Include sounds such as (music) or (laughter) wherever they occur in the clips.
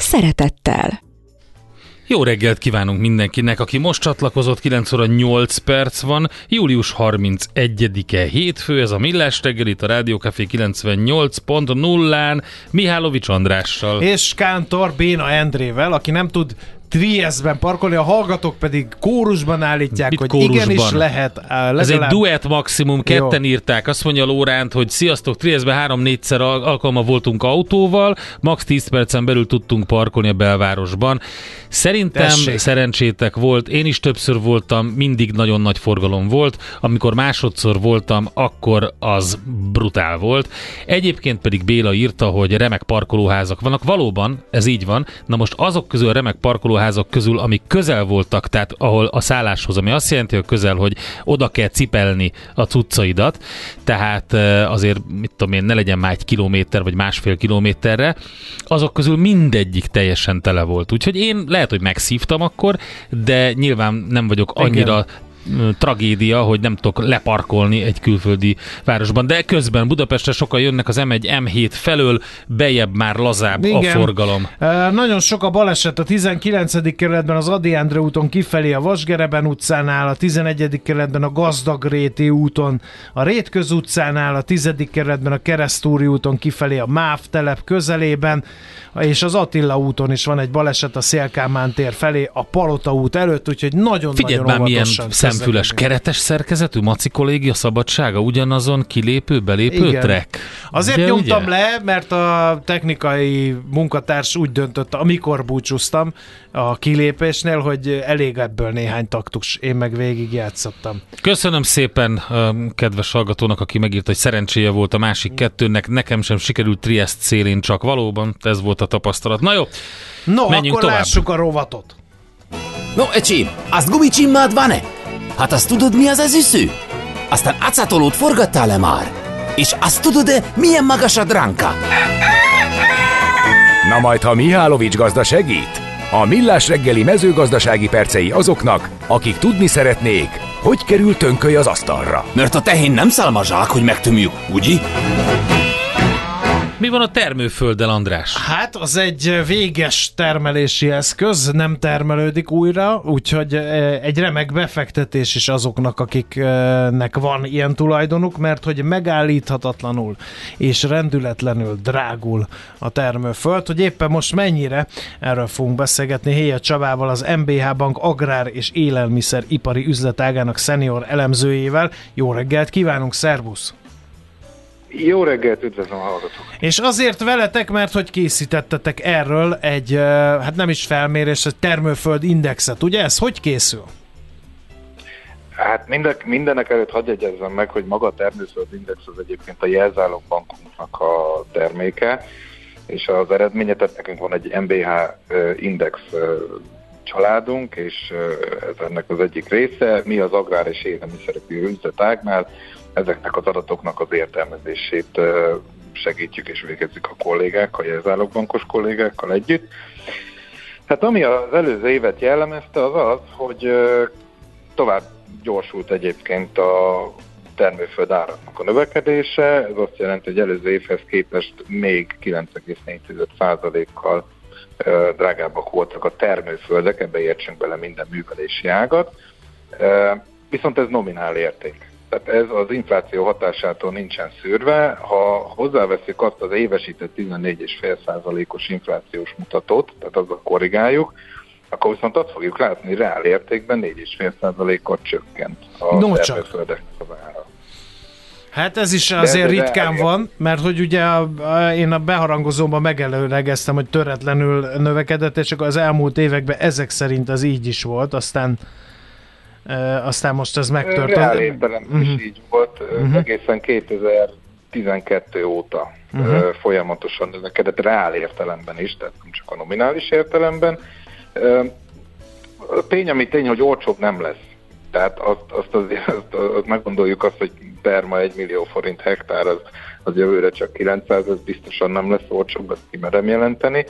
szeretettel. Jó reggelt kívánunk mindenkinek, aki most csatlakozott, 9 óra 8 perc van, július 31-e hétfő, ez a Millás reggel itt a Rádiókafé 98.0-án Mihálovics Andrással. És Kántor Béna Endrével, aki nem tud Triestben parkolni, a hallgatók pedig kórusban állítják, Mit hogy kórusban? igenis lehet. á, Ez egy legalább- duett maximum, ketten írták. Azt mondja Lóránt, hogy sziasztok, Triestben három-négyszer al- alkalma voltunk autóval, max 10 percen belül tudtunk parkolni a belvárosban. Szerintem Tessék. szerencsétek volt, én is többször voltam, mindig nagyon nagy forgalom volt. Amikor másodszor voltam, akkor az brutál volt. Egyébként pedig Béla írta, hogy remek parkolóházak vannak. Valóban, ez így van. Na most azok közül a remek parkolóházak közül, amik közel voltak, tehát ahol a szálláshoz, ami azt jelenti, hogy közel, hogy oda kell cipelni a cuccaidat, tehát eh, azért, mit tudom én, ne legyen már egy kilométer vagy másfél kilométerre, azok közül mindegyik teljesen tele volt. Úgyhogy én lehet, hogy megszívtam akkor, de nyilván nem vagyok annyira ö, tragédia, hogy nem tudok leparkolni egy külföldi városban. De közben Budapestre sokan jönnek az M1, M7 felől, bejebb már lazább a forgalom. Uh, nagyon sok a baleset a 19. kerületben az Adi Endre úton kifelé a Vasgereben utcánál, a 11. kerületben a Gazdagréti úton, a Rétköz utcánál, a 10. kerületben a Keresztúri úton kifelé a Máv telep közelében, és az Attila úton is van egy baleset a Szélkámán tér felé, a Palota út előtt, úgyhogy nagyon Figyeld nagyon milyen óvatosan szemfüles, keretes szerkezetű Maci kollégia szabadsága, ugyanazon kilépő, belépő Igen. trek. Azért Ugye, nyomtam ugye? le, mert a technikai munkatárs úgy döntött, amikor búcsúztam a kilépésnél, hogy elég ebből néhány taktus, én meg végig játszottam. Köszönöm szépen kedves hallgatónak, aki megírta, hogy szerencséje volt a másik kettőnek, nekem sem sikerült Triest szélén csak valóban, ez volt a tapasztalat. Na jó, No, Menjünk akkor tovább. lássuk a rovatot. No, öcsém, azt gumicsimmád van-e? Hát azt tudod, mi az az üsző? Aztán acatolót forgattál-e már? És azt tudod-e, milyen magas a dránka? Na majd, ha Mihálovics gazda segít? A Millás reggeli mezőgazdasági percei azoknak, akik tudni szeretnék, hogy kerül tönköly az asztalra. Mert a tehén nem szalmazsák, hogy megtömjük, ugye? Mi van a termőfölddel, András? Hát, az egy véges termelési eszköz, nem termelődik újra, úgyhogy eh, egy remek befektetés is azoknak, akiknek van ilyen tulajdonuk, mert hogy megállíthatatlanul és rendületlenül drágul a termőföld, hogy éppen most mennyire, erről fogunk beszélgetni Héja Csabával, az MBH Bank Agrár és Élelmiszer Ipari Üzletágának szenior elemzőjével. Jó reggelt kívánunk, szervusz! Jó reggelt, üdvözlöm a hallgatók! És azért veletek, mert hogy készítettetek erről egy, hát nem is felmérés, egy termőföld indexet, ugye? Ez hogy készül? Hát mindenek, mindenek előtt hagyj egyezzem meg, hogy maga a termőföld index az egyébként a jelzálogbankunknak a terméke, és az eredménye, tehát nekünk van egy MBH index családunk, és ez ennek az egyik része. Mi az agrár és élelmiszeripari üzletágnál ezeknek az adatoknak az értelmezését segítjük és végezzük a kollégákkal, a jelzálogbankos kollégákkal együtt. Hát ami az előző évet jellemezte, az az, hogy tovább gyorsult egyébként a termőföld áraknak a növekedése. Ez azt jelenti, hogy előző évhez képest még 9,4%-kal ö, drágábbak voltak a termőföldek, ebbe értsünk bele minden művelési ágat. Viszont ez nominál érték. Tehát ez az infláció hatásától nincsen szűrve. Ha hozzáveszik azt az évesített 14,5%-os inflációs mutatót, tehát azzal korrigáljuk, akkor viszont azt fogjuk látni, reál értékben 4,5%-kal csökkent a No az ára. Hát ez is azért de- de- ritkán van, mert hogy ugye a, a, én a beharangozóban megelőlegeztem, hogy töretlenül növekedett, és akkor az elmúlt években ezek szerint ez így is volt, aztán e, aztán most ez megtört. Reál értelemben Mhm. is így volt, uh-huh. egészen 2000 12 óta uh-huh. folyamatosan növekedett, reál értelemben is, tehát nem csak a nominális értelemben. Tény, ami tény, hogy olcsóbb nem lesz. Tehát azt, azt azért azt, azt meggondoljuk azt, hogy terma 1 millió forint hektár, az, az jövőre csak 900, ez biztosan nem lesz olcsóbb, ezt kimerem jelenteni.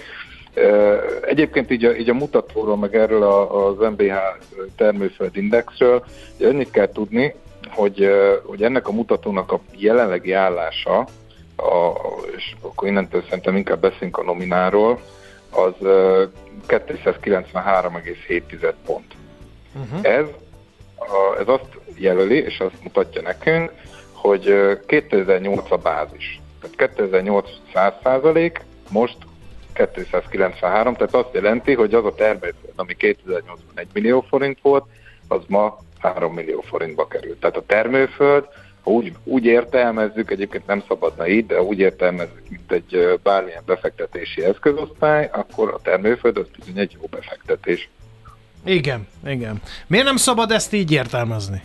Egyébként így a, így a mutatóról, meg erről az MBH termőföld indexről, annyit kell tudni, hogy, hogy ennek a mutatónak a jelenlegi állása, a, és akkor innentől szerintem inkább beszélünk a nomináról, az 293,7 pont. Uh-huh. Ez, a, ez azt jelöli, és azt mutatja nekünk, hogy 2008 a bázis. Tehát 2008 100 százalék, most 293, tehát azt jelenti, hogy az a természet, ami 2008-ban 1 millió forint volt, az ma 3 millió forintba került. Tehát a termőföld, ha úgy, úgy értelmezzük, egyébként nem szabadna így, de úgy értelmezzük, mint egy bármilyen befektetési eszközosztály, akkor a termőföld az bizony egy jó befektetés. Igen, igen. Miért nem szabad ezt így értelmezni?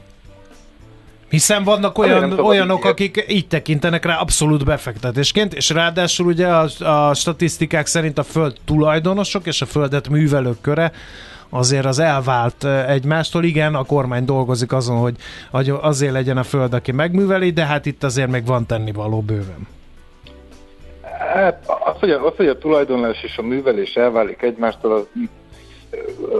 Hiszen vannak olyan, olyanok, akik így tekintenek rá abszolút befektetésként, és ráadásul ugye a, a statisztikák szerint a föld tulajdonosok és a földet művelők köre azért az elvált egymástól. Igen, a kormány dolgozik azon, hogy azért legyen a föld, aki megműveli, de hát itt azért még van tennivaló bőven. Hát az, hogy a, az, hogy a tulajdonlás és a művelés elválik egymástól, az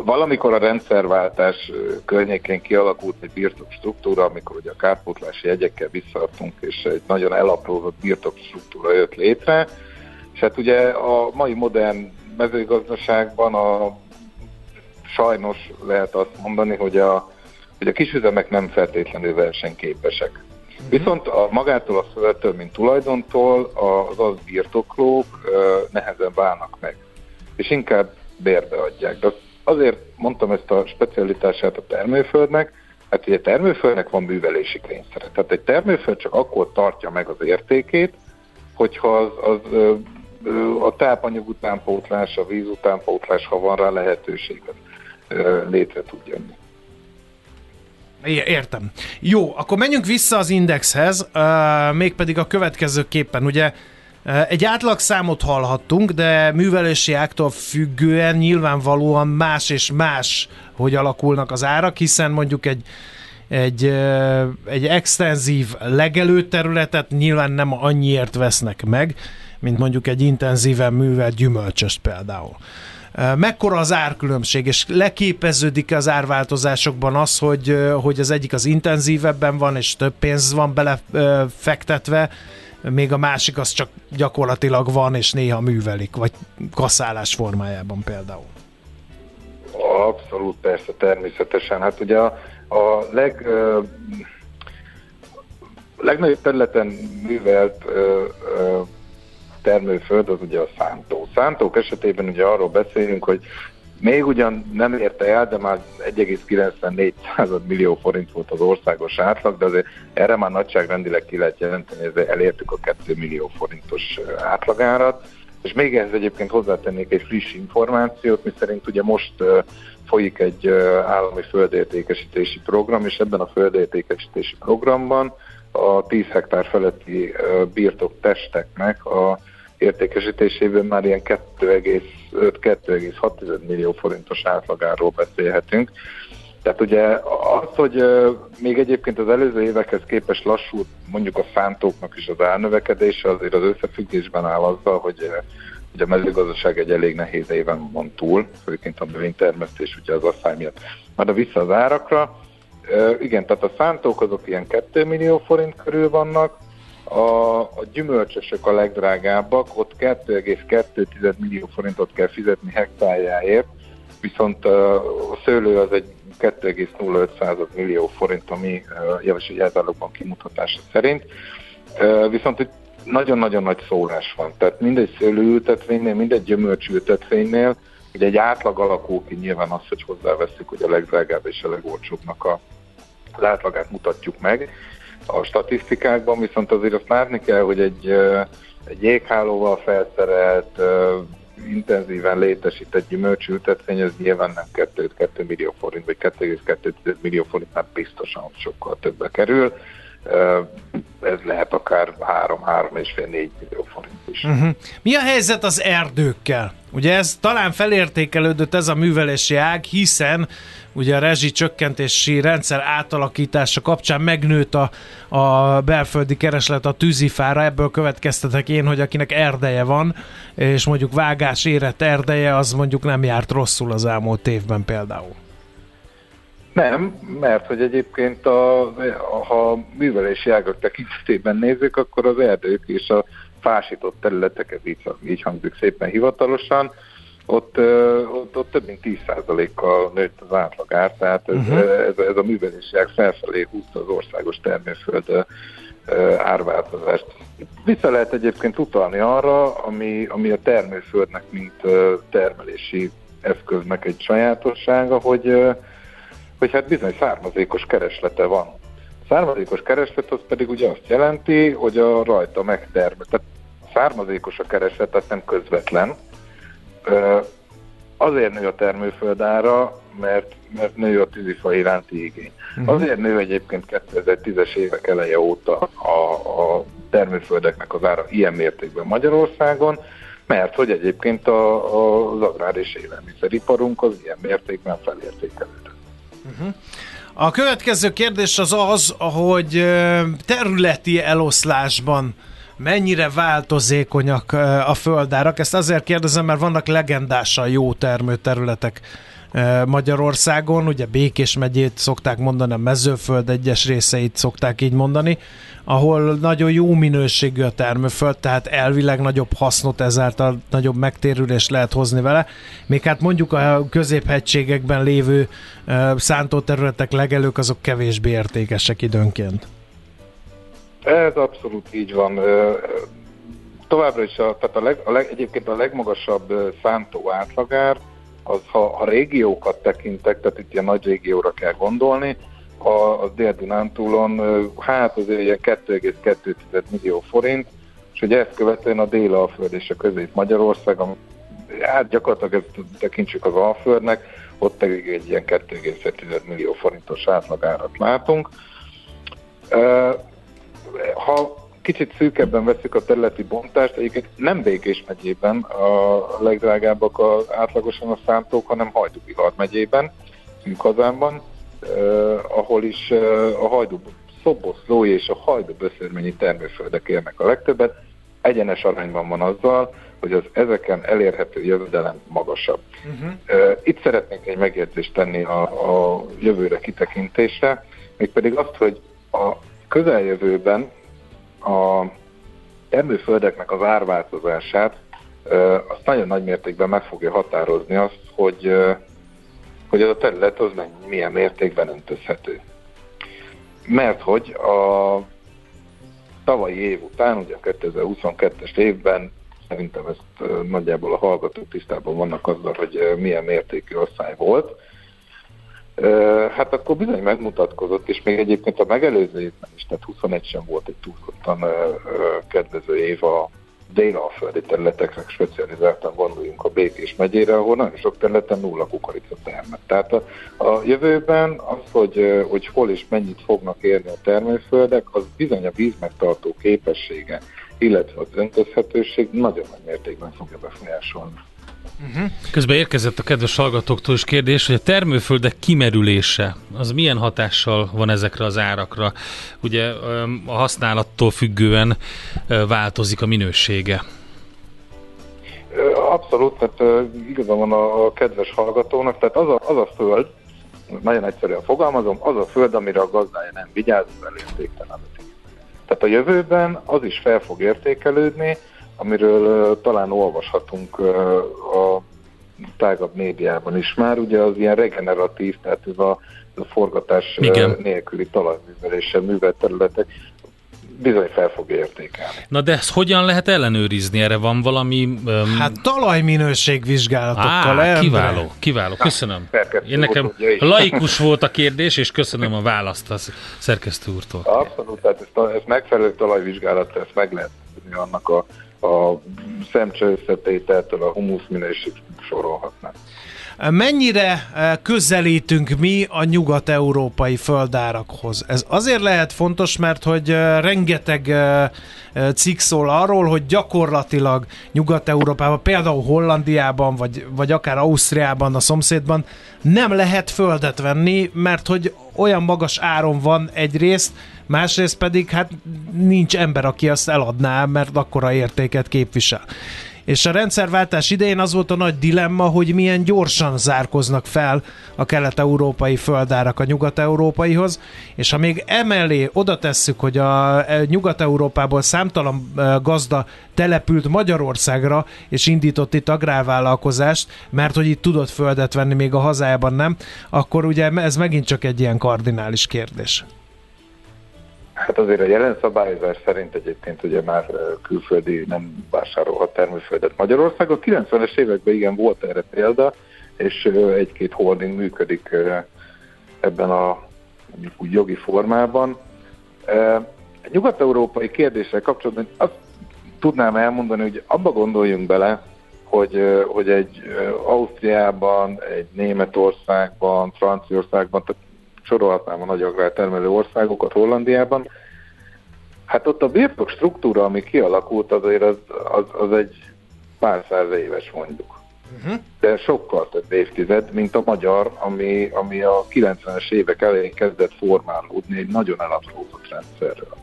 valamikor a rendszerváltás környékén kialakult egy birtok struktúra, amikor ugye a kárpótlási jegyekkel visszaadtunk, és egy nagyon elaprózott birtok struktúra jött létre, és hát ugye a mai modern mezőgazdaságban a sajnos lehet azt mondani, hogy a, hogy a kisüzemek nem feltétlenül versenyképesek. Uh-huh. Viszont a magától a földtől, mint tulajdontól az az birtoklók nehezen válnak meg, és inkább bérbe adják. De azért mondtam ezt a specialitását a termőföldnek, hát ugye termőföldnek van művelési kényszere. Tehát egy termőföld csak akkor tartja meg az értékét, hogyha az, az a tápanyag utánpótlás, a víz utánpótlás, ha van rá lehetőség, létre tud jönni. Értem. Jó, akkor menjünk vissza az indexhez, mégpedig a következőképpen. Ugye egy átlagszámot hallhattunk, de művelési áktól függően nyilvánvalóan más és más, hogy alakulnak az árak, hiszen mondjuk egy egy, egy extenzív legelőterületet nyilván nem annyiért vesznek meg, mint mondjuk egy intenzíven művelt gyümölcsöst például. Mekkora az árkülönbség, és leképeződik az árváltozásokban az, hogy, hogy az egyik az intenzívebben van, és több pénz van belefektetve, még a másik az csak gyakorlatilag van, és néha művelik, vagy kaszálás formájában például. Abszolút, persze, természetesen. Hát ugye a, a leg, ö, legnagyobb területen művelt ö, ö, termőföld az ugye a szántó. Szántók esetében ugye arról beszélünk, hogy még ugyan nem érte el, de már 1,94 millió forint volt az országos átlag, de azért erre már nagyságrendileg ki lehet jelenteni, hogy elértük a 2 millió forintos átlagárat. És még ehhez egyébként hozzátennék egy friss információt, mi szerint ugye most folyik egy állami földértékesítési program, és ebben a földértékesítési programban a 10 hektár feletti birtok testeknek a értékesítéséből már ilyen 2,5-2,6 millió forintos átlagáról beszélhetünk. Tehát ugye az, hogy még egyébként az előző évekhez képest lassult mondjuk a szántóknak is az árnövekedése, azért az összefüggésben áll azzal, hogy, hogy a mezőgazdaság egy elég nehéz éven van túl, főként a növénytermesztés ugye az asszály miatt. Majd a vissza az árakra, igen, tehát a szántók azok ilyen 2 millió forint körül vannak, a, a gyümölcsösök a legdrágábbak, ott 2,2 millió forintot kell fizetni hektárjáért, viszont a szőlő az egy 2,05 millió forint, ami javaslati jelzálogban kimutatása szerint. Viszont itt nagyon-nagyon nagy szórás van. Tehát mindegy szőlőültetvénynél, mindegy gyümölcsültetvénynél, ugye egy átlag alakul ki nyilván az, hogy hozzáveszünk, hogy a legdrágább és a legolcsóbbnak a látlagát mutatjuk meg, a statisztikákban, viszont azért azt látni kell, hogy egy, egy jéghálóval felszerelt, intenzíven létesített gyümölcsültetvény, ez nyilván nem 2-2 millió forint, vagy 2,2 millió forintnál biztosan sokkal többbe kerül. ez lehet akár 3-3,5-4 millió forint is. Uh-huh. Mi a helyzet az erdőkkel? Ugye ez talán felértékelődött ez a művelési ág, hiszen ugye a rezsi csökkentési rendszer átalakítása kapcsán megnőtt a, a belföldi kereslet a tűzifára, ebből következtetek én, hogy akinek erdeje van, és mondjuk vágás érett erdeje, az mondjuk nem járt rosszul az elmúlt évben például. Nem, mert hogy egyébként a, ha művelési ágak tekintetében nézzük, akkor az erdők és a fásított területeket, így, így hangzik szépen hivatalosan, ott, ott, ott több mint 10%-kal nőtt az átlagár, tehát ez, uh-huh. ez, ez a művelési ág felfelé húzta az országos termőföld árváltozást. Vissza lehet egyébként utalni arra, ami, ami a termőföldnek, mint termelési eszköznek egy sajátossága, hogy hogy hát bizony származékos kereslete van. A származékos kereslet az pedig ugye azt jelenti, hogy a rajta megtermelt, tehát származékos a kereslet, az nem közvetlen. Azért nő a termőföldára, mert, mert nő a tűzifa iránti igény. Uh-huh. Azért nő egyébként 2010-es évek eleje óta a, a termőföldeknek az ára ilyen mértékben Magyarországon, mert hogy egyébként a, a, az agrár és élelmiszeriparunk az ilyen mértékben felértékelődött. Uh-huh. A következő kérdés az az, hogy területi eloszlásban mennyire változékonyak a földárak. Ezt azért kérdezem, mert vannak legendásan jó termőterületek Magyarországon, ugye Békés megyét szokták mondani, a mezőföld egyes részeit szokták így mondani, ahol nagyon jó minőségű a termőföld, tehát elvileg nagyobb hasznot ezáltal nagyobb megtérülést lehet hozni vele. Még hát mondjuk a középhegységekben lévő szántóterületek legelők azok kevésbé értékesek időnként. Ez abszolút így van. Továbbra is, a, tehát a leg, a leg, egyébként a legmagasabb szántó átlagár, az ha, ha régiókat tekintek, tehát itt ilyen nagy régióra kell gondolni, a, a Dél-Dunántúlon hát azért ilyen 2,2 millió forint, és ugye ezt követően a Dél-Alföld és a Közép-Magyarország, hát gyakorlatilag ezt tekintsük az Alföldnek, ott pedig egy ilyen 2,5 millió forintos átlagárat látunk. Ha kicsit szűkebben veszük a területi bontást, egyébként nem Békés megyében a legdrágábbak a, átlagosan a szántók, hanem Hajdú-Bihar megyében, Szűkhazámban, eh, ahol is eh, a Hajdú Szoboszlói és a Hajdú Böszörményi termőföldek érnek a legtöbbet, egyenes arányban van azzal, hogy az ezeken elérhető jövedelem magasabb. Uh-huh. Itt szeretnék egy megjegyzést tenni a, a jövőre kitekintésre, mégpedig azt, hogy a közeljövőben a termőföldeknek az árváltozását azt nagyon nagy mértékben meg fogja határozni azt, hogy, hogy ez a terület az milyen mértékben öntözhető. Mert hogy a tavalyi év után, ugye a 2022-es évben szerintem ezt nagyjából a hallgatók tisztában vannak azzal, hogy milyen mértékű asszály volt, Hát akkor bizony megmutatkozott, és még egyébként a megelőző évben is, tehát 21 sem volt egy túlzottan kedvező év a dél-alföldi területekre specializáltan gondoljunk a Békés megyére, ahol nagyon sok területen nulla kukorica termet. Tehát a, a jövőben az, hogy, hogy hol és mennyit fognak érni a termőföldek, az bizony a vízmegtartó képessége, illetve az öntözhetőség nagyon nagy mértékben fogja befolyásolni. Uh-huh. Közben érkezett a kedves hallgatóktól is kérdés, hogy a termőföldek kimerülése, az milyen hatással van ezekre az árakra? Ugye a használattól függően változik a minősége. Abszolút, tehát igaza van a kedves hallgatónak, tehát az a, az a föld, nagyon egyszerűen fogalmazom, az a föld, amire a gazdája nem vigyáz, az elértéktelenedik. Tehát a jövőben az is fel fog értékelődni, amiről talán olvashatunk a tágabb médiában is már, ugye az ilyen regeneratív, tehát ez a, ez a forgatás Igen. nélküli talajműveléssel művelt területek bizony fel fog értékelni. Na de ezt hogyan lehet ellenőrizni? Erre van valami... Um... Hát talajminőségvizsgálatokkal. Á, kiváló, kiváló, köszönöm. Én nekem laikus volt a kérdés, és köszönöm a választ a szerkesztő úrtól. Abszolút, tehát ezt, ezt megfelelő talajvizsgálat, ezt meg lehet annak a a szemcső összetételtől a humusz minőség sorolhatnám. Mennyire közelítünk mi a nyugat-európai földárakhoz? Ez azért lehet fontos, mert hogy rengeteg cikk szól arról, hogy gyakorlatilag Nyugat-Európában, például Hollandiában, vagy, vagy akár Ausztriában, a szomszédban nem lehet földet venni, mert hogy olyan magas áron van egyrészt, másrészt pedig hát nincs ember, aki azt eladná, mert akkora értéket képvisel. És a rendszerváltás idején az volt a nagy dilemma, hogy milyen gyorsan zárkoznak fel a kelet-európai földárak a nyugat-európaihoz, és ha még emellé oda tesszük, hogy a e, nyugat-európából számtalan e, gazda települt Magyarországra, és indított itt agrárvállalkozást, mert hogy itt tudott földet venni, még a hazájában nem, akkor ugye ez megint csak egy ilyen kardinális kérdés. Hát azért a jelen szabályozás szerint egyébként ugye már külföldi nem vásárolhat termőföldet Magyarország. A 90-es években igen volt erre példa, és egy-két holding működik ebben a úgy jogi formában. Nyugat-európai kérdéssel kapcsolatban azt tudnám elmondani, hogy abba gondoljunk bele, hogy, hogy egy Ausztriában, egy Németországban, Franciaországban, tehát sorolhatnám a nagy agrártermelő országokat Hollandiában, hát ott a birtok struktúra, ami kialakult, azért az, az, az egy pár száz éves mondjuk. Uh-huh. De sokkal több évtized, mint a magyar, ami, ami a 90-es évek elején kezdett formálódni egy nagyon elaprózott rendszerről.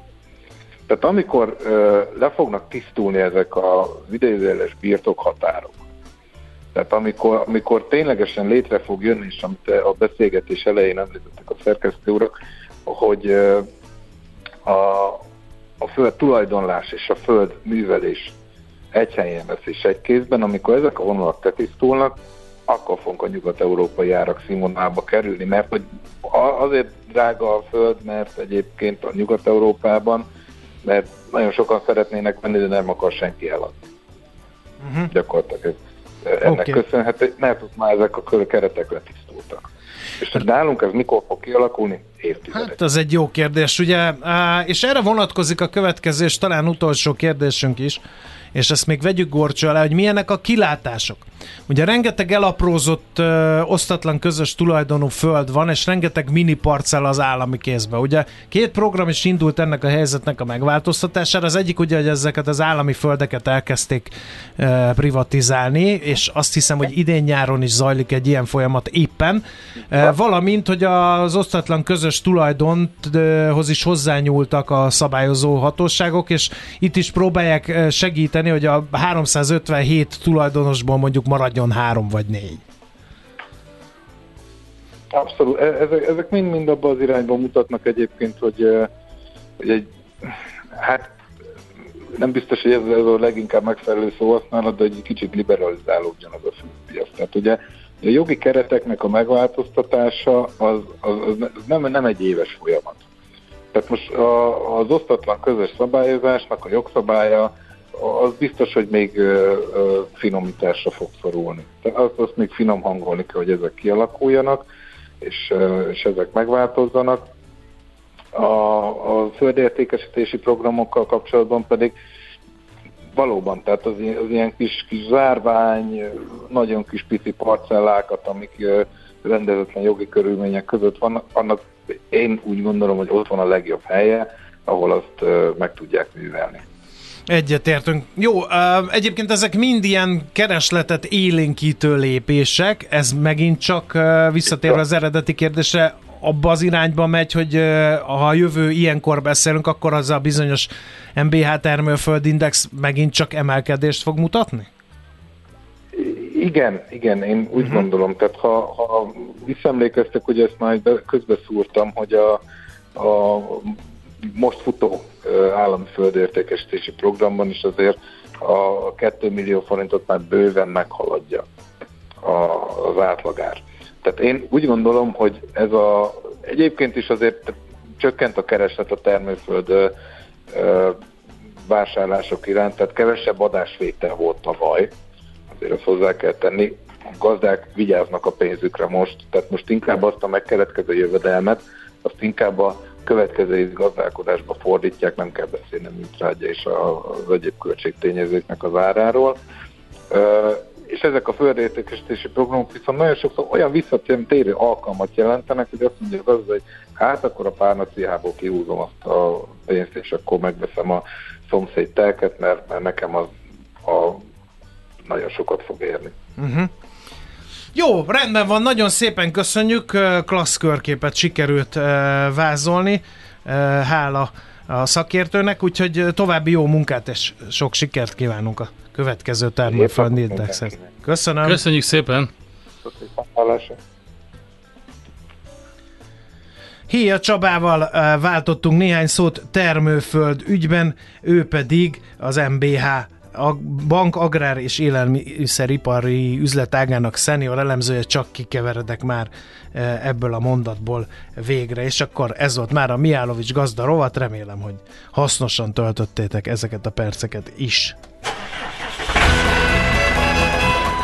Tehát amikor ö, le fognak tisztulni ezek az idézőjeles birtokhatárok, tehát amikor, amikor ténylegesen létre fog jönni, és amit a beszélgetés elején említettek a szerkesztő urak, hogy a, a föld tulajdonlás és a föld művelés egy helyen lesz és egy kézben, amikor ezek a vonalak tetisztulnak, akkor fogunk a nyugat-európai árak színvonalába kerülni, mert hogy azért drága a föld, mert egyébként a Nyugat-Európában, mert nagyon sokan szeretnének menni, de nem akar senki eladni. Uh-huh. Gyakorlatilag ez ennek okay. köszönhető, mert ott már ezek a keretek letisztultak. És hogy nálunk ez mikor fog kialakulni? Évtizedek. Hát az egy jó kérdés, ugye? És erre vonatkozik a következő, és talán utolsó kérdésünk is és ezt még vegyük gorcsó alá, hogy milyenek a kilátások. Ugye rengeteg elaprózott, ö, osztatlan közös tulajdonú föld van, és rengeteg mini parcella az állami kézbe. Ugye két program is indult ennek a helyzetnek a megváltoztatására. Az egyik ugye, hogy ezeket az állami földeket elkezdték ö, privatizálni, és azt hiszem, hogy idén-nyáron is zajlik egy ilyen folyamat éppen. Ö, valamint, hogy az osztatlan közös tulajdonhoz is hozzányúltak a szabályozó hatóságok, és itt is próbálják segíteni segíteni, hogy a 357 tulajdonosból mondjuk maradjon három vagy négy. Abszolút. E- ezek, mind-mind abban az irányban mutatnak egyébként, hogy, e, hogy egy, hát nem biztos, hogy ez, ez a leginkább megfelelő szóhasználat, de egy kicsit liberalizálódjon az a piac. Tehát ugye a jogi kereteknek a megváltoztatása az, az, az nem, nem egy éves folyamat. Tehát most a, az osztatlan közös szabályozásnak a jogszabálya az biztos, hogy még finomításra fog szorulni. Tehát azt, azt még finom hangolni kell, hogy ezek kialakuljanak, és, és ezek megváltozzanak. A, a földértékesítési programokkal kapcsolatban pedig valóban, tehát az, az ilyen kis, kis zárvány, nagyon kis pici parcellákat, amik rendezetlen jogi körülmények között vannak, annak én úgy gondolom, hogy ott van a legjobb helye, ahol azt meg tudják művelni. Egyetértünk. Jó, egyébként ezek mind ilyen keresletet élénkítő lépések, ez megint csak visszatérve az eredeti kérdésre, abba az irányba megy, hogy ha a jövő ilyenkor beszélünk, akkor az a bizonyos MBH termőföldindex megint csak emelkedést fog mutatni? Igen, igen, én úgy uh-huh. gondolom. Tehát ha, ha visszaemlékeztek, hogy ezt már közbeszúrtam, hogy a, a most futó állami földértékesítési programban is azért a 2 millió forintot már bőven meghaladja az átlagár. Tehát én úgy gondolom, hogy ez a egyébként is azért csökkent a kereslet a termőföld vásárlások iránt, tehát kevesebb adásvétel volt tavaly, azért azt hozzá kell tenni. A gazdák vigyáznak a pénzükre most, tehát most inkább azt a megkeletkező jövedelmet, azt inkább a következő év gazdálkodásba fordítják, nem kell beszélni a műtrágya és az egyéb költségtényezőknek az áráról. És ezek a földértékesítési programok viszont nagyon sokszor olyan visszatérő alkalmat jelentenek, hogy azt mondja az, hogy hát akkor a párnaciából kihúzom azt a pénzt, és akkor megveszem a szomszéd telket, mert, mert nekem az a nagyon sokat fog érni. Uh-huh. Jó, rendben van, nagyon szépen köszönjük, klassz körképet sikerült vázolni, hála a szakértőnek, úgyhogy további jó munkát és sok sikert kívánunk a következő termőföld indexhez. Köszönöm. Köszönjük szépen. Híja Csabával váltottunk néhány szót termőföld ügyben, ő pedig az MBH a bank agrár és élelmiszeripari üzletágának szenior elemzője, csak kikeveredek már e, ebből a mondatból végre, és akkor ez volt már a Miálovics gazda rovat, remélem, hogy hasznosan töltöttétek ezeket a perceket is.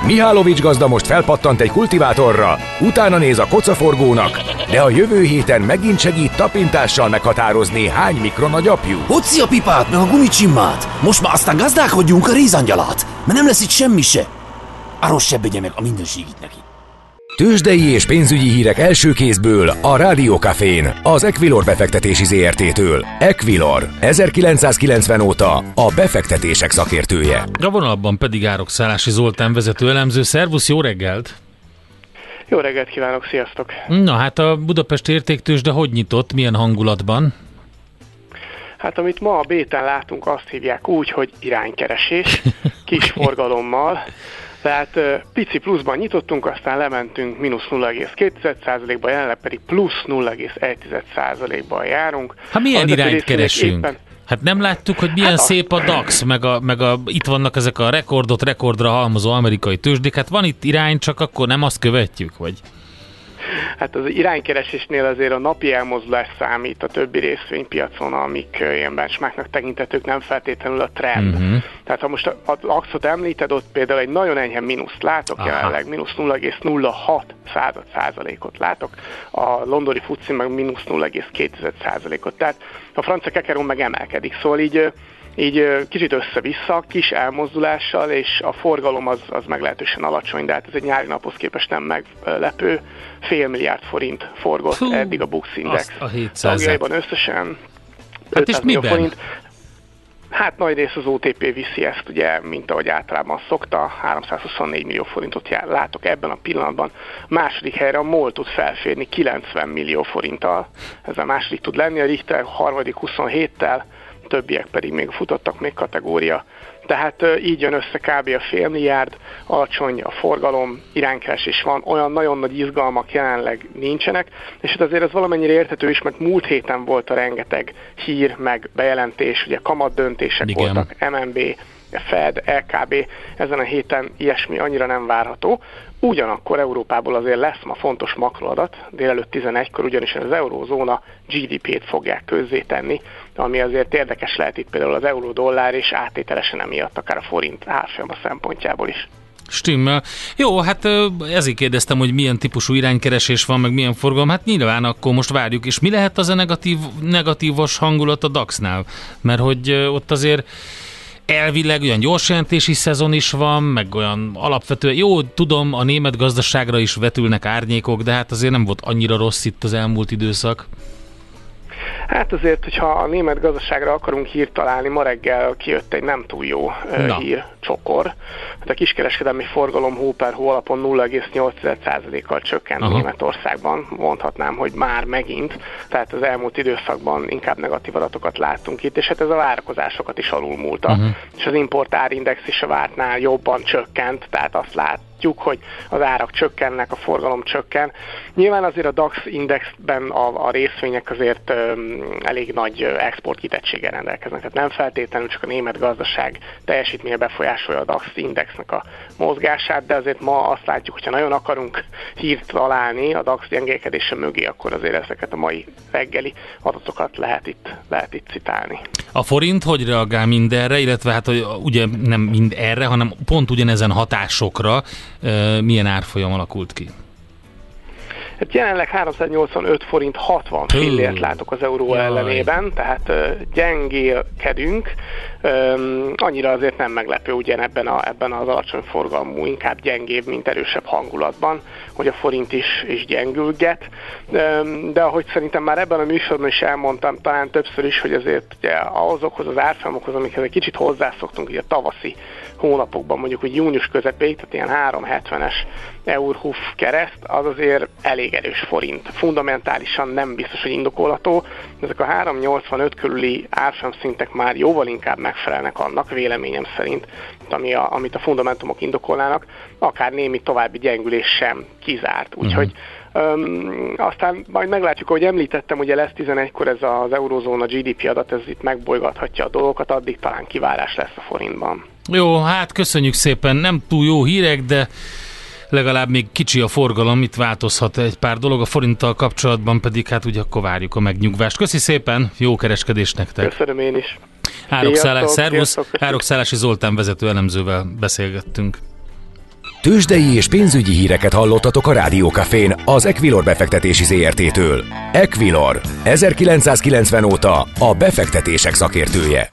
Mihálovics gazda most felpattant egy kultivátorra, utána néz a kocaforgónak, de a jövő héten megint segít tapintással meghatározni, hány mikron a gyapjú. Hoci a pipát, meg a gumicsimmát! Most már aztán gazdálkodjunk a rézangyalát, mert nem lesz itt semmi se. Arról se meg a mindenségit neki. Tőzsdei és pénzügyi hírek első kézből a Rádiókafén, az Equilor befektetési ZRT-től. Equilor, 1990 óta a befektetések szakértője. A vonalban pedig Árok Szállási Zoltán vezető elemző. Szervusz, jó reggelt! Jó reggelt kívánok, sziasztok! Na hát a Budapest értéktősde hogy nyitott, milyen hangulatban? Hát amit ma a béten látunk, azt hívják úgy, hogy iránykeresés, (laughs) kis forgalommal. Tehát pici pluszban nyitottunk, aztán lementünk mínusz 0,2%-ba, jelenleg pedig plusz 0,1%-ban járunk. Hát milyen irányt keresünk? Éppen, Hát nem láttuk, hogy milyen hát szép a DAX, meg, a, meg a, itt vannak ezek a rekordot rekordra halmozó amerikai tőzsdék, hát van itt irány, csak akkor nem azt követjük, vagy? Hát az iránykeresésnél azért a napi elmozdulás számít a többi részvénypiacon, amik ilyen benchmarknak tekintetők, nem feltétlenül a trend. Uh-huh. Tehát ha most az AXot említed, ott például egy nagyon enyhe mínuszt látok Aha. jelenleg, mínusz 0,06 század százalékot látok, a londoni futcin meg mínusz 0,2 százalékot. Tehát a francia kekeron meg emelkedik, szóval így így kicsit össze-vissza, kis elmozdulással, és a forgalom az, az meglehetősen alacsony, de hát ez egy nyári naphoz képest nem meglepő. Fél milliárd forint forgott Hú, eddig a Bux Index. A 700 összesen. Hát és miben? Forint. Hát nagy rész az OTP viszi ezt, ugye, mint ahogy általában szokta, 324 millió forintot jár, látok ebben a pillanatban. Második helyre a MOL tud felférni 90 millió forinttal, ez a második tud lenni, a Richter harmadik 27-tel, többiek pedig még futottak még kategória. Tehát így jön össze kb. a fél milliárd, alacsony a forgalom, iránykeresés van, olyan nagyon nagy izgalmak jelenleg nincsenek, és hát azért ez valamennyire érthető is, mert múlt héten volt a rengeteg hír, meg bejelentés, ugye kamat döntések Igen. voltak, MNB, Fed, LKB, ezen a héten ilyesmi annyira nem várható. Ugyanakkor Európából azért lesz ma fontos makroadat, délelőtt 11-kor ugyanis az eurózóna GDP-t fogják közzétenni, ami azért érdekes lehet itt például az euró-dollár és áttételesen emiatt akár a forint árfolyama szempontjából is. Stimmel. Jó, hát ezért kérdeztem, hogy milyen típusú iránykeresés van, meg milyen forgalom. Hát nyilván akkor most várjuk. És mi lehet az a negatív, negatívos hangulat a DAX-nál? Mert hogy ott azért elvileg olyan gyorsjelentési szezon is van, meg olyan alapvetően, jó, tudom, a német gazdaságra is vetülnek árnyékok, de hát azért nem volt annyira rossz itt az elmúlt időszak. Hát azért, hogyha a német gazdaságra akarunk hírt találni, ma reggel kijött egy nem túl jó Na. hír, csokor. Hát a kiskereskedelmi forgalom hó per hó alapon 0,8%-kal csökkent Aha. Németországban. Mondhatnám, hogy már megint, tehát az elmúlt időszakban inkább negatív adatokat láttunk itt, és hát ez a várakozásokat is alulmúlta. Uh-huh. És az importárindex is a vártnál jobban csökkent, tehát azt lát, látjuk, hogy az árak csökkennek, a forgalom csökken. Nyilván azért a DAX indexben a, a részvények azért um, elég nagy exportkitettséggel rendelkeznek. Tehát nem feltétlenül csak a német gazdaság teljesítménye befolyásolja a DAX indexnek a mozgását, de azért ma azt látjuk, hogyha nagyon akarunk hírt találni a DAX gyengélkedése mögé, akkor azért ezeket a mai reggeli adatokat lehet itt, lehet itt citálni. A forint hogy reagál mindenre, illetve hát hogy ugye nem mind erre, hanem pont ugyanezen hatásokra milyen árfolyam alakult ki? Hát jelenleg 385 forint 60 fillért látok az euró ellenében, tehát gyengélkedünk, Üm, annyira azért nem meglepő ugyan ebben, a, ebben az alacsony forgalmú, inkább gyengébb, mint erősebb hangulatban, hogy a forint is, is gyengülget. Üm, de ahogy szerintem már ebben a műsorban is elmondtam, talán többször is, hogy azért ugye azokhoz az árfolyamokhoz, amikhez egy kicsit hozzászoktunk, ugye a tavaszi hónapokban, mondjuk hogy június közepéig, tehát ilyen 370-es eurhuf kereszt, az azért elég erős forint. Fundamentálisan nem biztos, hogy indokolható. Ezek a 385 körüli árfolyam szintek már jóval inkább megfelelnek annak, véleményem szerint, ami a, amit a fundamentumok indokolnának, akár némi további gyengülés sem kizárt. Úgyhogy Um, aztán majd meglátjuk, ahogy említettem, ugye lesz 11-kor ez az eurozóna GDP adat, ez itt megbolygathatja a dolgokat, addig talán kivárás lesz a forintban. Jó, hát köszönjük szépen, nem túl jó hírek, de legalább még kicsi a forgalom, itt változhat egy pár dolog, a forinttal kapcsolatban pedig hát ugye akkor várjuk a megnyugvást. Köszi szépen, jó kereskedés nektek! Köszönöm én is! Árokszálás, szervusz! Árokszállási Zoltán vezető elemzővel beszélgettünk. Tőzsdei és pénzügyi híreket hallottatok a Rádiókafén az Equilor befektetési ZRT-től. Equilor, 1990 óta a befektetések szakértője.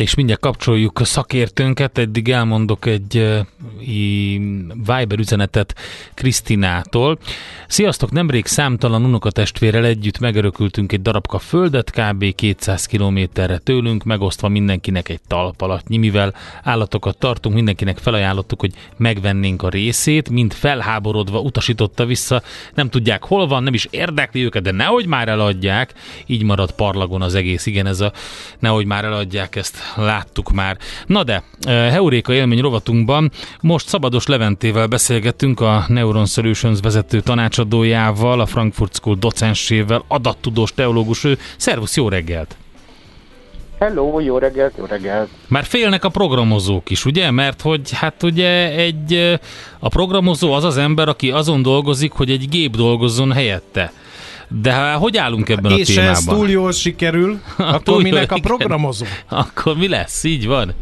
És mindjárt kapcsoljuk a szakértőnket, eddig elmondok egy uh, Viber üzenetet Krisztinától. Sziasztok, nemrég számtalan unokatestvérrel együtt megörökültünk egy darabka földet, kb. 200 kilométerre tőlünk, megosztva mindenkinek egy talpalatnyi, mivel állatokat tartunk, mindenkinek felajánlottuk, hogy megvennénk a részét, mind felháborodva utasította vissza, nem tudják hol van, nem is érdekli őket, de nehogy már eladják, így marad parlagon az egész, igen, ez a nehogy már eladják ezt láttuk már. Na de, Heuréka élmény rovatunkban most Szabados Leventével beszélgettünk a Neuron Solutions vezető tanácsadójával, a Frankfurt School docensével, adattudós teológus ő. Szervusz, jó reggelt! Hello, jó reggelt, jó reggelt! Már félnek a programozók is, ugye? Mert hogy hát ugye egy, a programozó az az ember, aki azon dolgozik, hogy egy gép dolgozzon helyette. De hogy állunk ebben és a témában? És ez túl jól sikerül, (laughs) akkor túl minek jól, a programozó? Akkor mi lesz? Így van?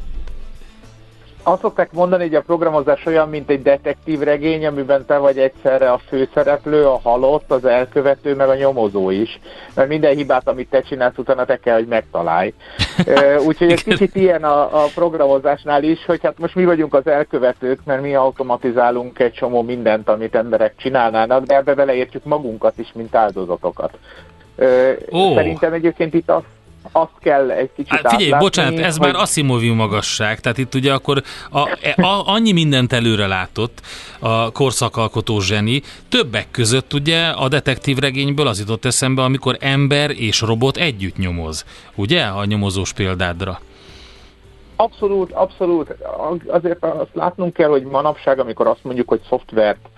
Azt szokták mondani, hogy a programozás olyan, mint egy detektív regény, amiben te vagy egyszerre a főszereplő, a halott, az elkövető, meg a nyomozó is. Mert minden hibát, amit te csinálsz, utána te kell, hogy megtalálj. (laughs) Úgyhogy egy kicsit ilyen a, a programozásnál is, hogy hát most mi vagyunk az elkövetők, mert mi automatizálunk egy csomó mindent, amit emberek csinálnának, de ebbe beleértjük magunkat is, mint áldozatokat. Ó. Szerintem egyébként itt azt azt kell egy kicsit Hát figyelj, átlátni, bocsánat, ez hogy... már Asimov magasság, tehát itt ugye akkor a, a, annyi mindent előre látott a korszakalkotó zseni, többek között ugye a detektív regényből az jutott eszembe, amikor ember és robot együtt nyomoz, ugye, a nyomozós példádra. Abszolút, abszolút. Azért azt látnunk kell, hogy manapság, amikor azt mondjuk, hogy szoftvert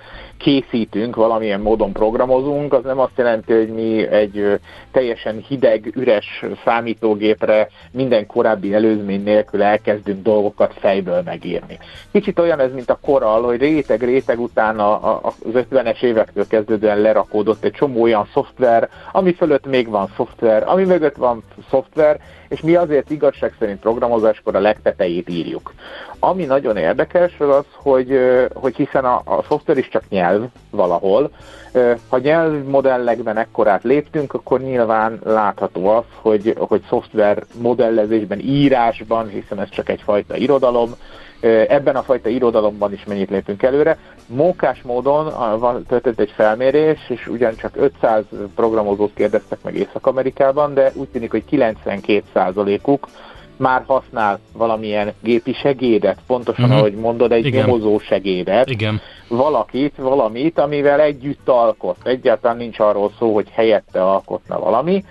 készítünk, valamilyen módon programozunk, az nem azt jelenti, hogy mi egy teljesen hideg, üres számítógépre minden korábbi előzmény nélkül elkezdünk dolgokat fejből megírni. Kicsit olyan ez, mint a koral, hogy réteg-réteg után az 50-es évektől kezdődően lerakódott egy csomó olyan szoftver, ami fölött még van szoftver, ami mögött van szoftver, és mi azért igazság szerint programozáskor a legtetejét írjuk. Ami nagyon érdekes az az, hogy, hogy hiszen a, a szoftver is csak nyelv valahol, ha nyelvmodellekben ekkorát léptünk, akkor nyilván látható az, hogy, hogy szoftver modellezésben, írásban, hiszen ez csak egyfajta irodalom, ebben a fajta irodalomban is mennyit lépünk előre. Mókás módon történt egy felmérés, és ugyancsak 500 programozót kérdeztek meg Észak-Amerikában, de úgy tűnik, hogy 92%-uk már használ valamilyen gépi segédet, pontosan uh-huh. ahogy mondod, egy Igen. nyomozó segédet, Igen. valakit, valamit, amivel együtt alkot. Egyáltalán nincs arról szó, hogy helyette alkotna valami,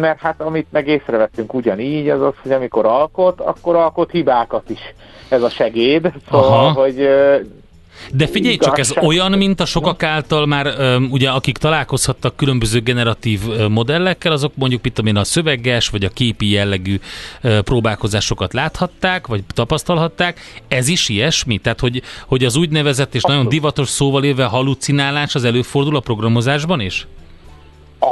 mert hát amit meg észrevettünk ugyanígy, az az, hogy amikor alkot, akkor alkot hibákat is ez a segéd. Szóval, Aha. hogy De figyelj csak, ez olyan, mint a sokak által már, ugye akik találkozhattak különböző generatív modellekkel, azok mondjuk, mit tudom én, a szöveges vagy a képi jellegű próbálkozásokat láthatták, vagy tapasztalhatták. Ez is ilyesmi? Tehát, hogy, hogy az úgynevezett és nagyon divatos szóval élve halucinálás az előfordul a programozásban is?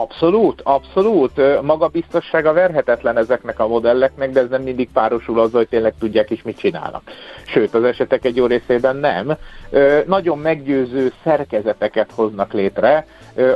Abszolút, abszolút. Magabiztossága verhetetlen ezeknek a modelleknek, de ez nem mindig párosul azzal, hogy tényleg tudják is, mit csinálnak. Sőt, az esetek egy jó részében nem. Nagyon meggyőző szerkezeteket hoznak létre,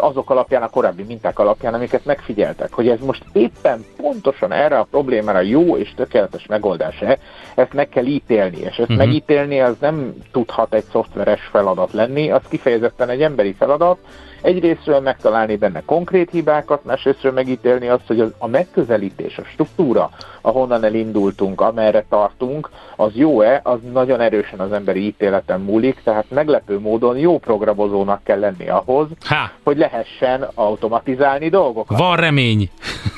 azok alapján, a korábbi minták alapján, amiket megfigyeltek. Hogy ez most éppen pontosan erre a problémára jó és tökéletes megoldás-e, ezt meg kell ítélni, és ezt uh-huh. megítélni az nem tudhat egy szoftveres feladat lenni, az kifejezetten egy emberi feladat, egyrésztről megtalálni benne konkrét hibákat, másrésztről megítélni azt, hogy az, a megközelítés, a struktúra, ahonnan elindultunk, amerre tartunk, az jó-e, az nagyon erősen az emberi ítéleten múlik, tehát meglepő módon jó programozónak kell lenni ahhoz, Há. hogy lehessen automatizálni dolgokat. Van remény!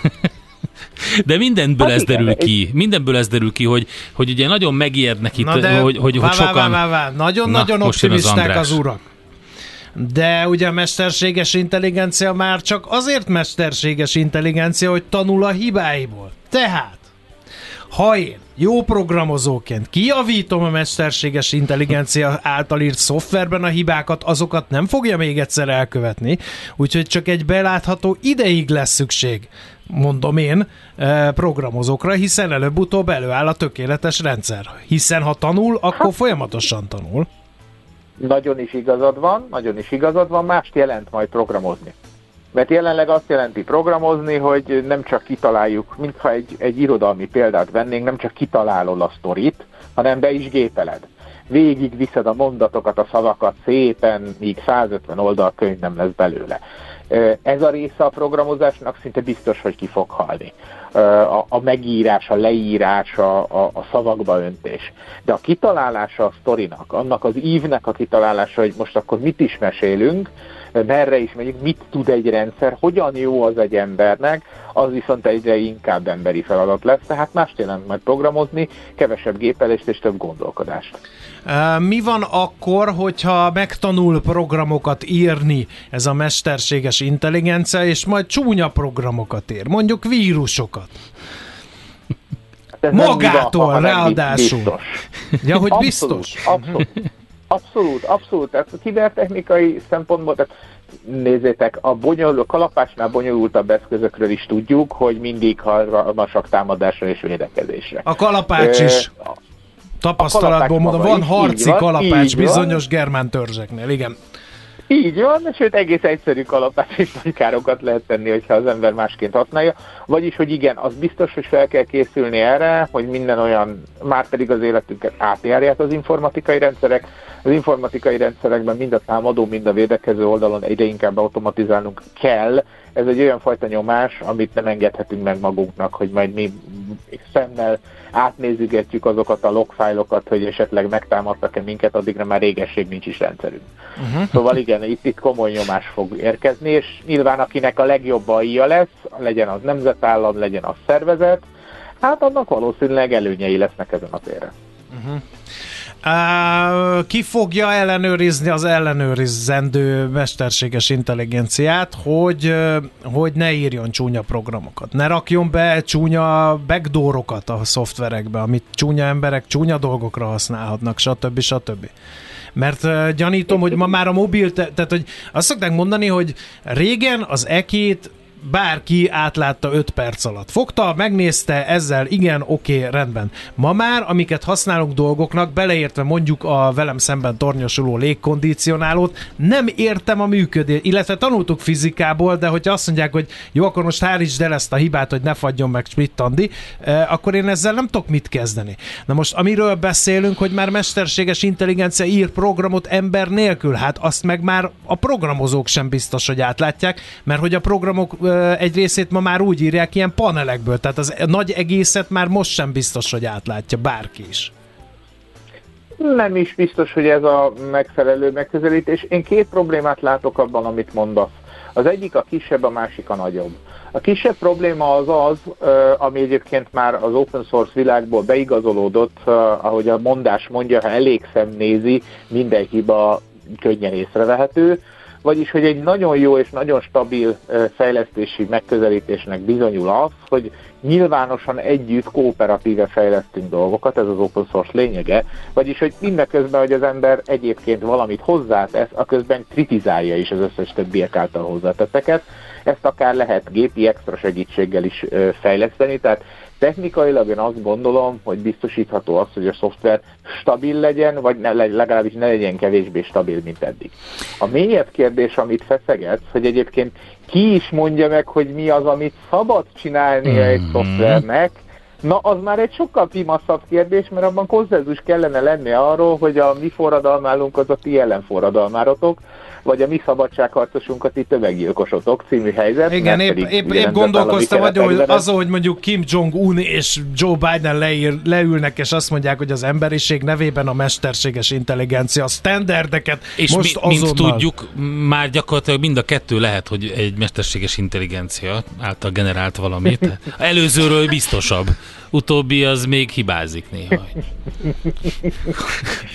(laughs) De mindenből hát ez igen, derül ki. Mindenből ez derül ki, hogy, hogy ugye nagyon megijednek itt, Na de, hogy, hogy, hogy sokan... Vá, vá, vá, Nagyon-nagyon optimisták az, az urak. De ugye a mesterséges intelligencia már csak azért mesterséges intelligencia, hogy tanul a hibáiból. Tehát, ha én jó programozóként kijavítom a mesterséges intelligencia által írt szoftverben a hibákat, azokat nem fogja még egyszer elkövetni, úgyhogy csak egy belátható ideig lesz szükség, mondom én, eh, programozókra, hiszen előbb-utóbb előáll a tökéletes rendszer. Hiszen ha tanul, akkor folyamatosan tanul. Nagyon is igazad van, nagyon is igazad van, mást jelent majd programozni. Mert jelenleg azt jelenti programozni, hogy nem csak kitaláljuk, mintha egy, egy irodalmi példát vennénk, nem csak kitalálod a sztorit, hanem be is gépeled. Végig viszed a mondatokat, a szavakat szépen, míg 150 oldal könyv nem lesz belőle. Ez a része a programozásnak szinte biztos, hogy ki fog halni. A, a megírás, a leírás, a, a, a szavakba öntés. De a kitalálása a sztorinak, annak az ívnek a kitalálása, hogy most akkor mit is mesélünk, merre is megyünk, mit tud egy rendszer, hogyan jó az egy embernek, az viszont egyre inkább emberi feladat lesz, tehát mást jelent majd programozni, kevesebb gépelést és több gondolkodást. Mi van akkor, hogyha megtanul programokat írni ez a mesterséges intelligencia, és majd csúnya programokat ír, mondjuk vírusokat? Hát Magától van, ráadásul. Biztos. Ja, hogy biztos. Abszolút. Abszolút, abszolút. Tehát a kibertechnikai szempontból, tehát nézzétek, a bonyolul, kalapásnál bonyolultabb eszközökről is tudjuk, hogy mindig halmasak támadásra és védekezésre. A kalapács is. Tapasztalatból mondom, van harci van, kalapács bizonyos van. germán törzseknél, igen. Így van, sőt egész egyszerű kalapács és nagy károkat lehet tenni, hogyha az ember másként használja. Vagyis, hogy igen, az biztos, hogy fel kell készülni erre, hogy minden olyan, már pedig az életünket átjárják az informatikai rendszerek. Az informatikai rendszerekben mind a támadó, mind a védekező oldalon egyre inkább automatizálnunk kell, ez egy olyan fajta nyomás, amit nem engedhetünk meg magunknak, hogy majd mi szemmel átnézügetjük azokat a logfájlokat, hogy esetleg megtámadtak-e minket, addigra már régesség nincs is rendszerünk. Uh-huh. Szóval igen, itt, itt komoly nyomás fog érkezni, és nyilván akinek a legjobb AI-ja lesz, legyen az nemzetállam, legyen az szervezet, hát annak valószínűleg előnyei lesznek ezen a téren. Uh-huh. Ki fogja ellenőrizni az ellenőrizendő mesterséges intelligenciát, hogy, hogy ne írjon csúnya programokat, ne rakjon be csúnya backdoorokat a szoftverekbe, amit csúnya emberek csúnya dolgokra használhatnak, stb. stb. Mert uh, gyanítom, hogy ma már a mobil, te, tehát hogy azt szokták mondani, hogy régen az ekét bárki átlátta 5 perc alatt. Fogta, megnézte ezzel, igen, oké, okay, rendben. Ma már, amiket használunk dolgoknak, beleértve mondjuk a velem szemben tornyosuló légkondicionálót, nem értem a működést, illetve tanultuk fizikából, de hogyha azt mondják, hogy jó, akkor most hárítsd el ezt a hibát, hogy ne fagyjon meg Smittandi, eh, akkor én ezzel nem tudok mit kezdeni. Na most, amiről beszélünk, hogy már mesterséges intelligencia ír programot ember nélkül, hát azt meg már a programozók sem biztos, hogy átlátják, mert hogy a programok egy részét ma már úgy írják ilyen panelekből, tehát az nagy egészet már most sem biztos, hogy átlátja bárki is. Nem is biztos, hogy ez a megfelelő megközelítés. Én két problémát látok abban, amit mondasz. Az egyik a kisebb, a másik a nagyobb. A kisebb probléma az az, ami egyébként már az open source világból beigazolódott, ahogy a mondás mondja, ha elég szem nézi, minden hiba könnyen észrevehető vagyis hogy egy nagyon jó és nagyon stabil fejlesztési megközelítésnek bizonyul az, hogy nyilvánosan együtt kooperatíve fejlesztünk dolgokat, ez az open source lényege, vagyis hogy mindeközben, hogy az ember egyébként valamit hozzátesz, a közben kritizálja is az összes többiek által hozzátetteket. ezt akár lehet gépi extra segítséggel is fejleszteni, tehát technikailag én azt gondolom, hogy biztosítható az, hogy a szoftver stabil legyen, vagy ne, legalábbis ne legyen kevésbé stabil, mint eddig. A mélyebb kérdés, amit feszegetsz, hogy egyébként ki is mondja meg, hogy mi az, amit szabad csinálnia mm-hmm. egy szoftvernek, Na, az már egy sokkal pimaszabb kérdés, mert abban konszenzus kellene lenni arról, hogy a mi forradalmálunk az a ti ellenforradalmárotok, vagy a mi szabadságharcosunkat itt tömeggyilkosotok című helyzet. Igen, épp, épp, épp gondolkoztam hogy azon, hogy mondjuk Kim Jong-un és Joe Biden leír, leülnek, és azt mondják, hogy az emberiség nevében a mesterséges intelligencia a standardeket és most mi, mint tudjuk, már gyakorlatilag mind a kettő lehet, hogy egy mesterséges intelligencia által generált valamit. (laughs) Előzőről biztosabb. Utóbbi az még hibázik néha. (laughs)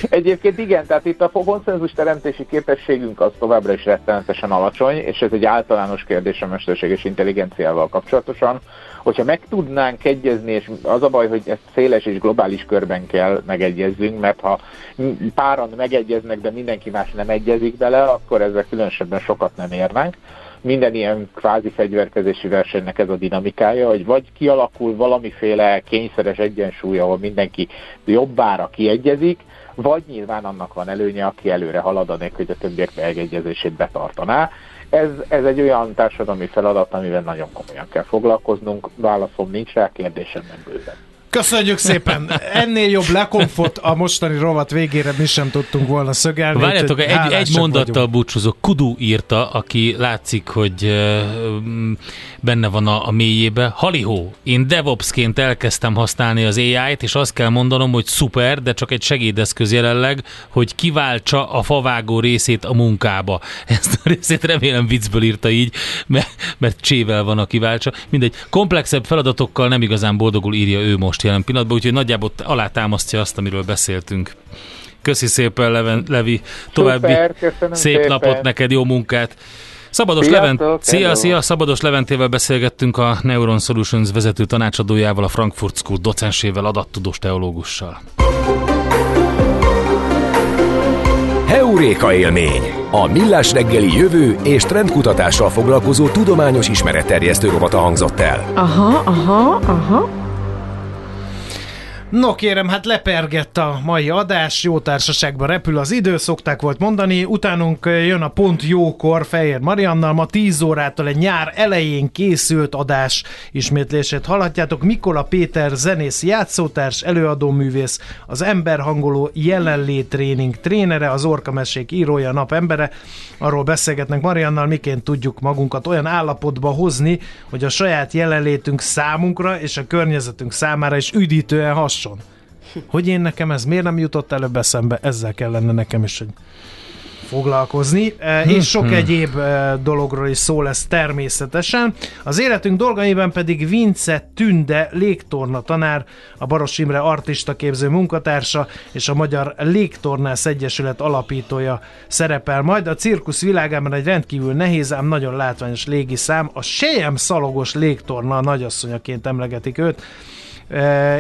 Egyébként igen, tehát itt a konszenzus teremtési képességünk az továbbra is rettenetesen alacsony, és ez egy általános kérdés a mesterséges intelligenciával kapcsolatosan. Hogyha meg tudnánk egyezni, és az a baj, hogy ezt széles és globális körben kell megegyezzünk, mert ha páran megegyeznek, de mindenki más nem egyezik bele, akkor ezzel különösebben sokat nem érnánk minden ilyen kvázi fegyverkezési versenynek ez a dinamikája, hogy vagy kialakul valamiféle kényszeres egyensúly, ahol mindenki jobbára kiegyezik, vagy nyilván annak van előnye, aki előre halad, anélkül, hogy a többiek megegyezését betartaná. Ez, ez egy olyan társadalmi feladat, amivel nagyon komolyan kell foglalkoznunk. Válaszom nincs rá, kérdésem nem bőven. Köszönjük szépen! Ennél jobb lekomfort a mostani rovat végére mi sem tudtunk volna szögelni. Várjátok, egy, egy mondattal vagyunk. búcsúzok. Kudu írta, aki látszik, hogy benne van a, a mélyébe. Halihó, én DevOps-ként elkezdtem használni az AI-t, és azt kell mondanom, hogy szuper, de csak egy segédeszköz jelenleg, hogy kiváltsa a favágó részét a munkába. (laughs) Ezt a részét remélem viccből írta így, mert, mert csével van a kiváltsa. Mindegy, komplexebb feladatokkal nem igazán boldogul írja ő most jelen pillanatban, úgyhogy nagyjából alátámasztja azt, amiről beszéltünk. Köszi szépen, Leven, Levi. További Super, szép szépen. napot neked, jó munkát. Szabados Levent, szia, szia, Szabados Leventével beszélgettünk a Neuron Solutions vezető tanácsadójával, a Frankfurt School docensével, adattudós teológussal. Heuréka élmény! A Millás reggeli jövő és trendkutatással foglalkozó tudományos ismeretterjesztő rovata hangzott el. Aha, aha, aha. No kérem, hát lepergett a mai adás, jó társaságban repül az idő, szokták volt mondani, utánunk jön a pont jókor Fehér Mariannal, ma 10 órától egy nyár elején készült adás ismétlését hallhatjátok. Mikola Péter zenész játszótárs, előadóművész, az emberhangoló jelenlét tréning trénere, az orkamesék írója, nap embere. Arról beszélgetnek Mariannal, miként tudjuk magunkat olyan állapotba hozni, hogy a saját jelenlétünk számunkra és a környezetünk számára is üdítően has hasson. Hogy én nekem ez miért nem jutott előbb eszembe, ezzel kellene nekem is, hogy foglalkozni, e, és sok hmm. egyéb e, dologról is szó lesz természetesen. Az életünk dolgaiban pedig Vince Tünde légtorna tanár, a Baros Imre artista képző munkatársa és a Magyar Légtornász Egyesület alapítója szerepel majd. A cirkusz világában egy rendkívül nehéz, ám nagyon látványos légiszám, a Sejem Szalogos légtorna nagyasszonyaként emlegetik őt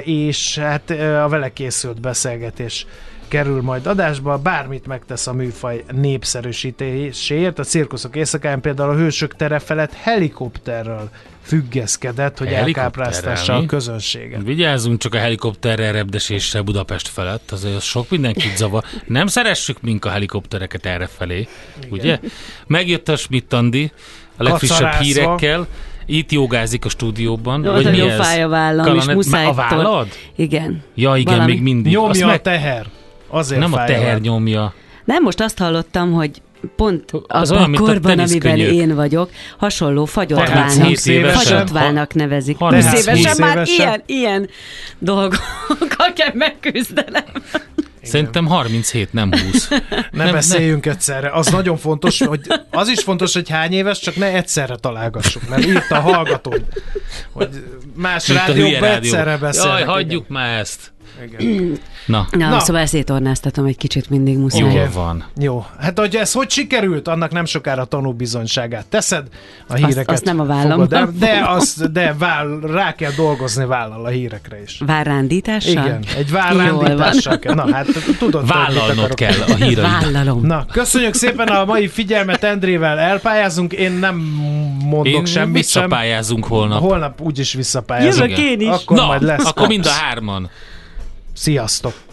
és hát a vele készült beszélgetés kerül majd adásba, bármit megtesz a műfaj népszerűsítéséért. A cirkuszok éjszakáján például a hősök tere felett helikopterről függeszkedett, hogy elkápráztassa a közönséget. Vigyázzunk csak a helikopterrel repdeséssel Budapest felett, azért az sok mindenkit zavar. Nem szeressük mink a helikoptereket erre felé, ugye? Megjött a Schmidt Andi, a legfrissebb hírekkel, itt jogázik a stúdióban. Jó, vagy mi fáj a vállam, Kalane... és muszáj... A vállad? Igen. Ja, igen, Valami... még mindig. Nyomja meg... a teher. Azért Nem a teher nyomja. Nem, most azt hallottam, hogy pont az abban a korban, amiben én vagyok, hasonló fagyotvának, fagyotvának nevezik. 20 évesen már ilyen, ilyen dolgokkal kell megküzdenem. Szerintem 37, nem 20. (laughs) ne nem, beszéljünk nem. egyszerre. Az nagyon fontos, hogy az is fontos, hogy hány éves, csak ne egyszerre találgassuk, mert írt a hallgató, hogy más rádióban egyszerre beszélnek. Jaj, hagyjuk igen. már ezt. Igen. Na. Na, Na. szóval szétornáztatom egy kicsit mindig muszáj. Jól van. Jó. Hát, hogy ez hogy sikerült, annak nem sokára tanúbizonyságát teszed. A híreket azt, azt nem a vállam. De, de, az, de váll, rá kell dolgozni vállal a hírekre is. Várrándítással? Igen, egy várrándítással kell. Na, hát tudod, Vállalnod kell a híreidet. (laughs) Vállalom. Na, köszönjük szépen a mai figyelmet, Endrével elpályázunk. Én nem mondok én semmit visszapályázunk sem. holnap. Holnap úgyis visszapályázunk. Jövök én is. Akkor Na, majd lesz. akkor mind a hárman. Sziasztok!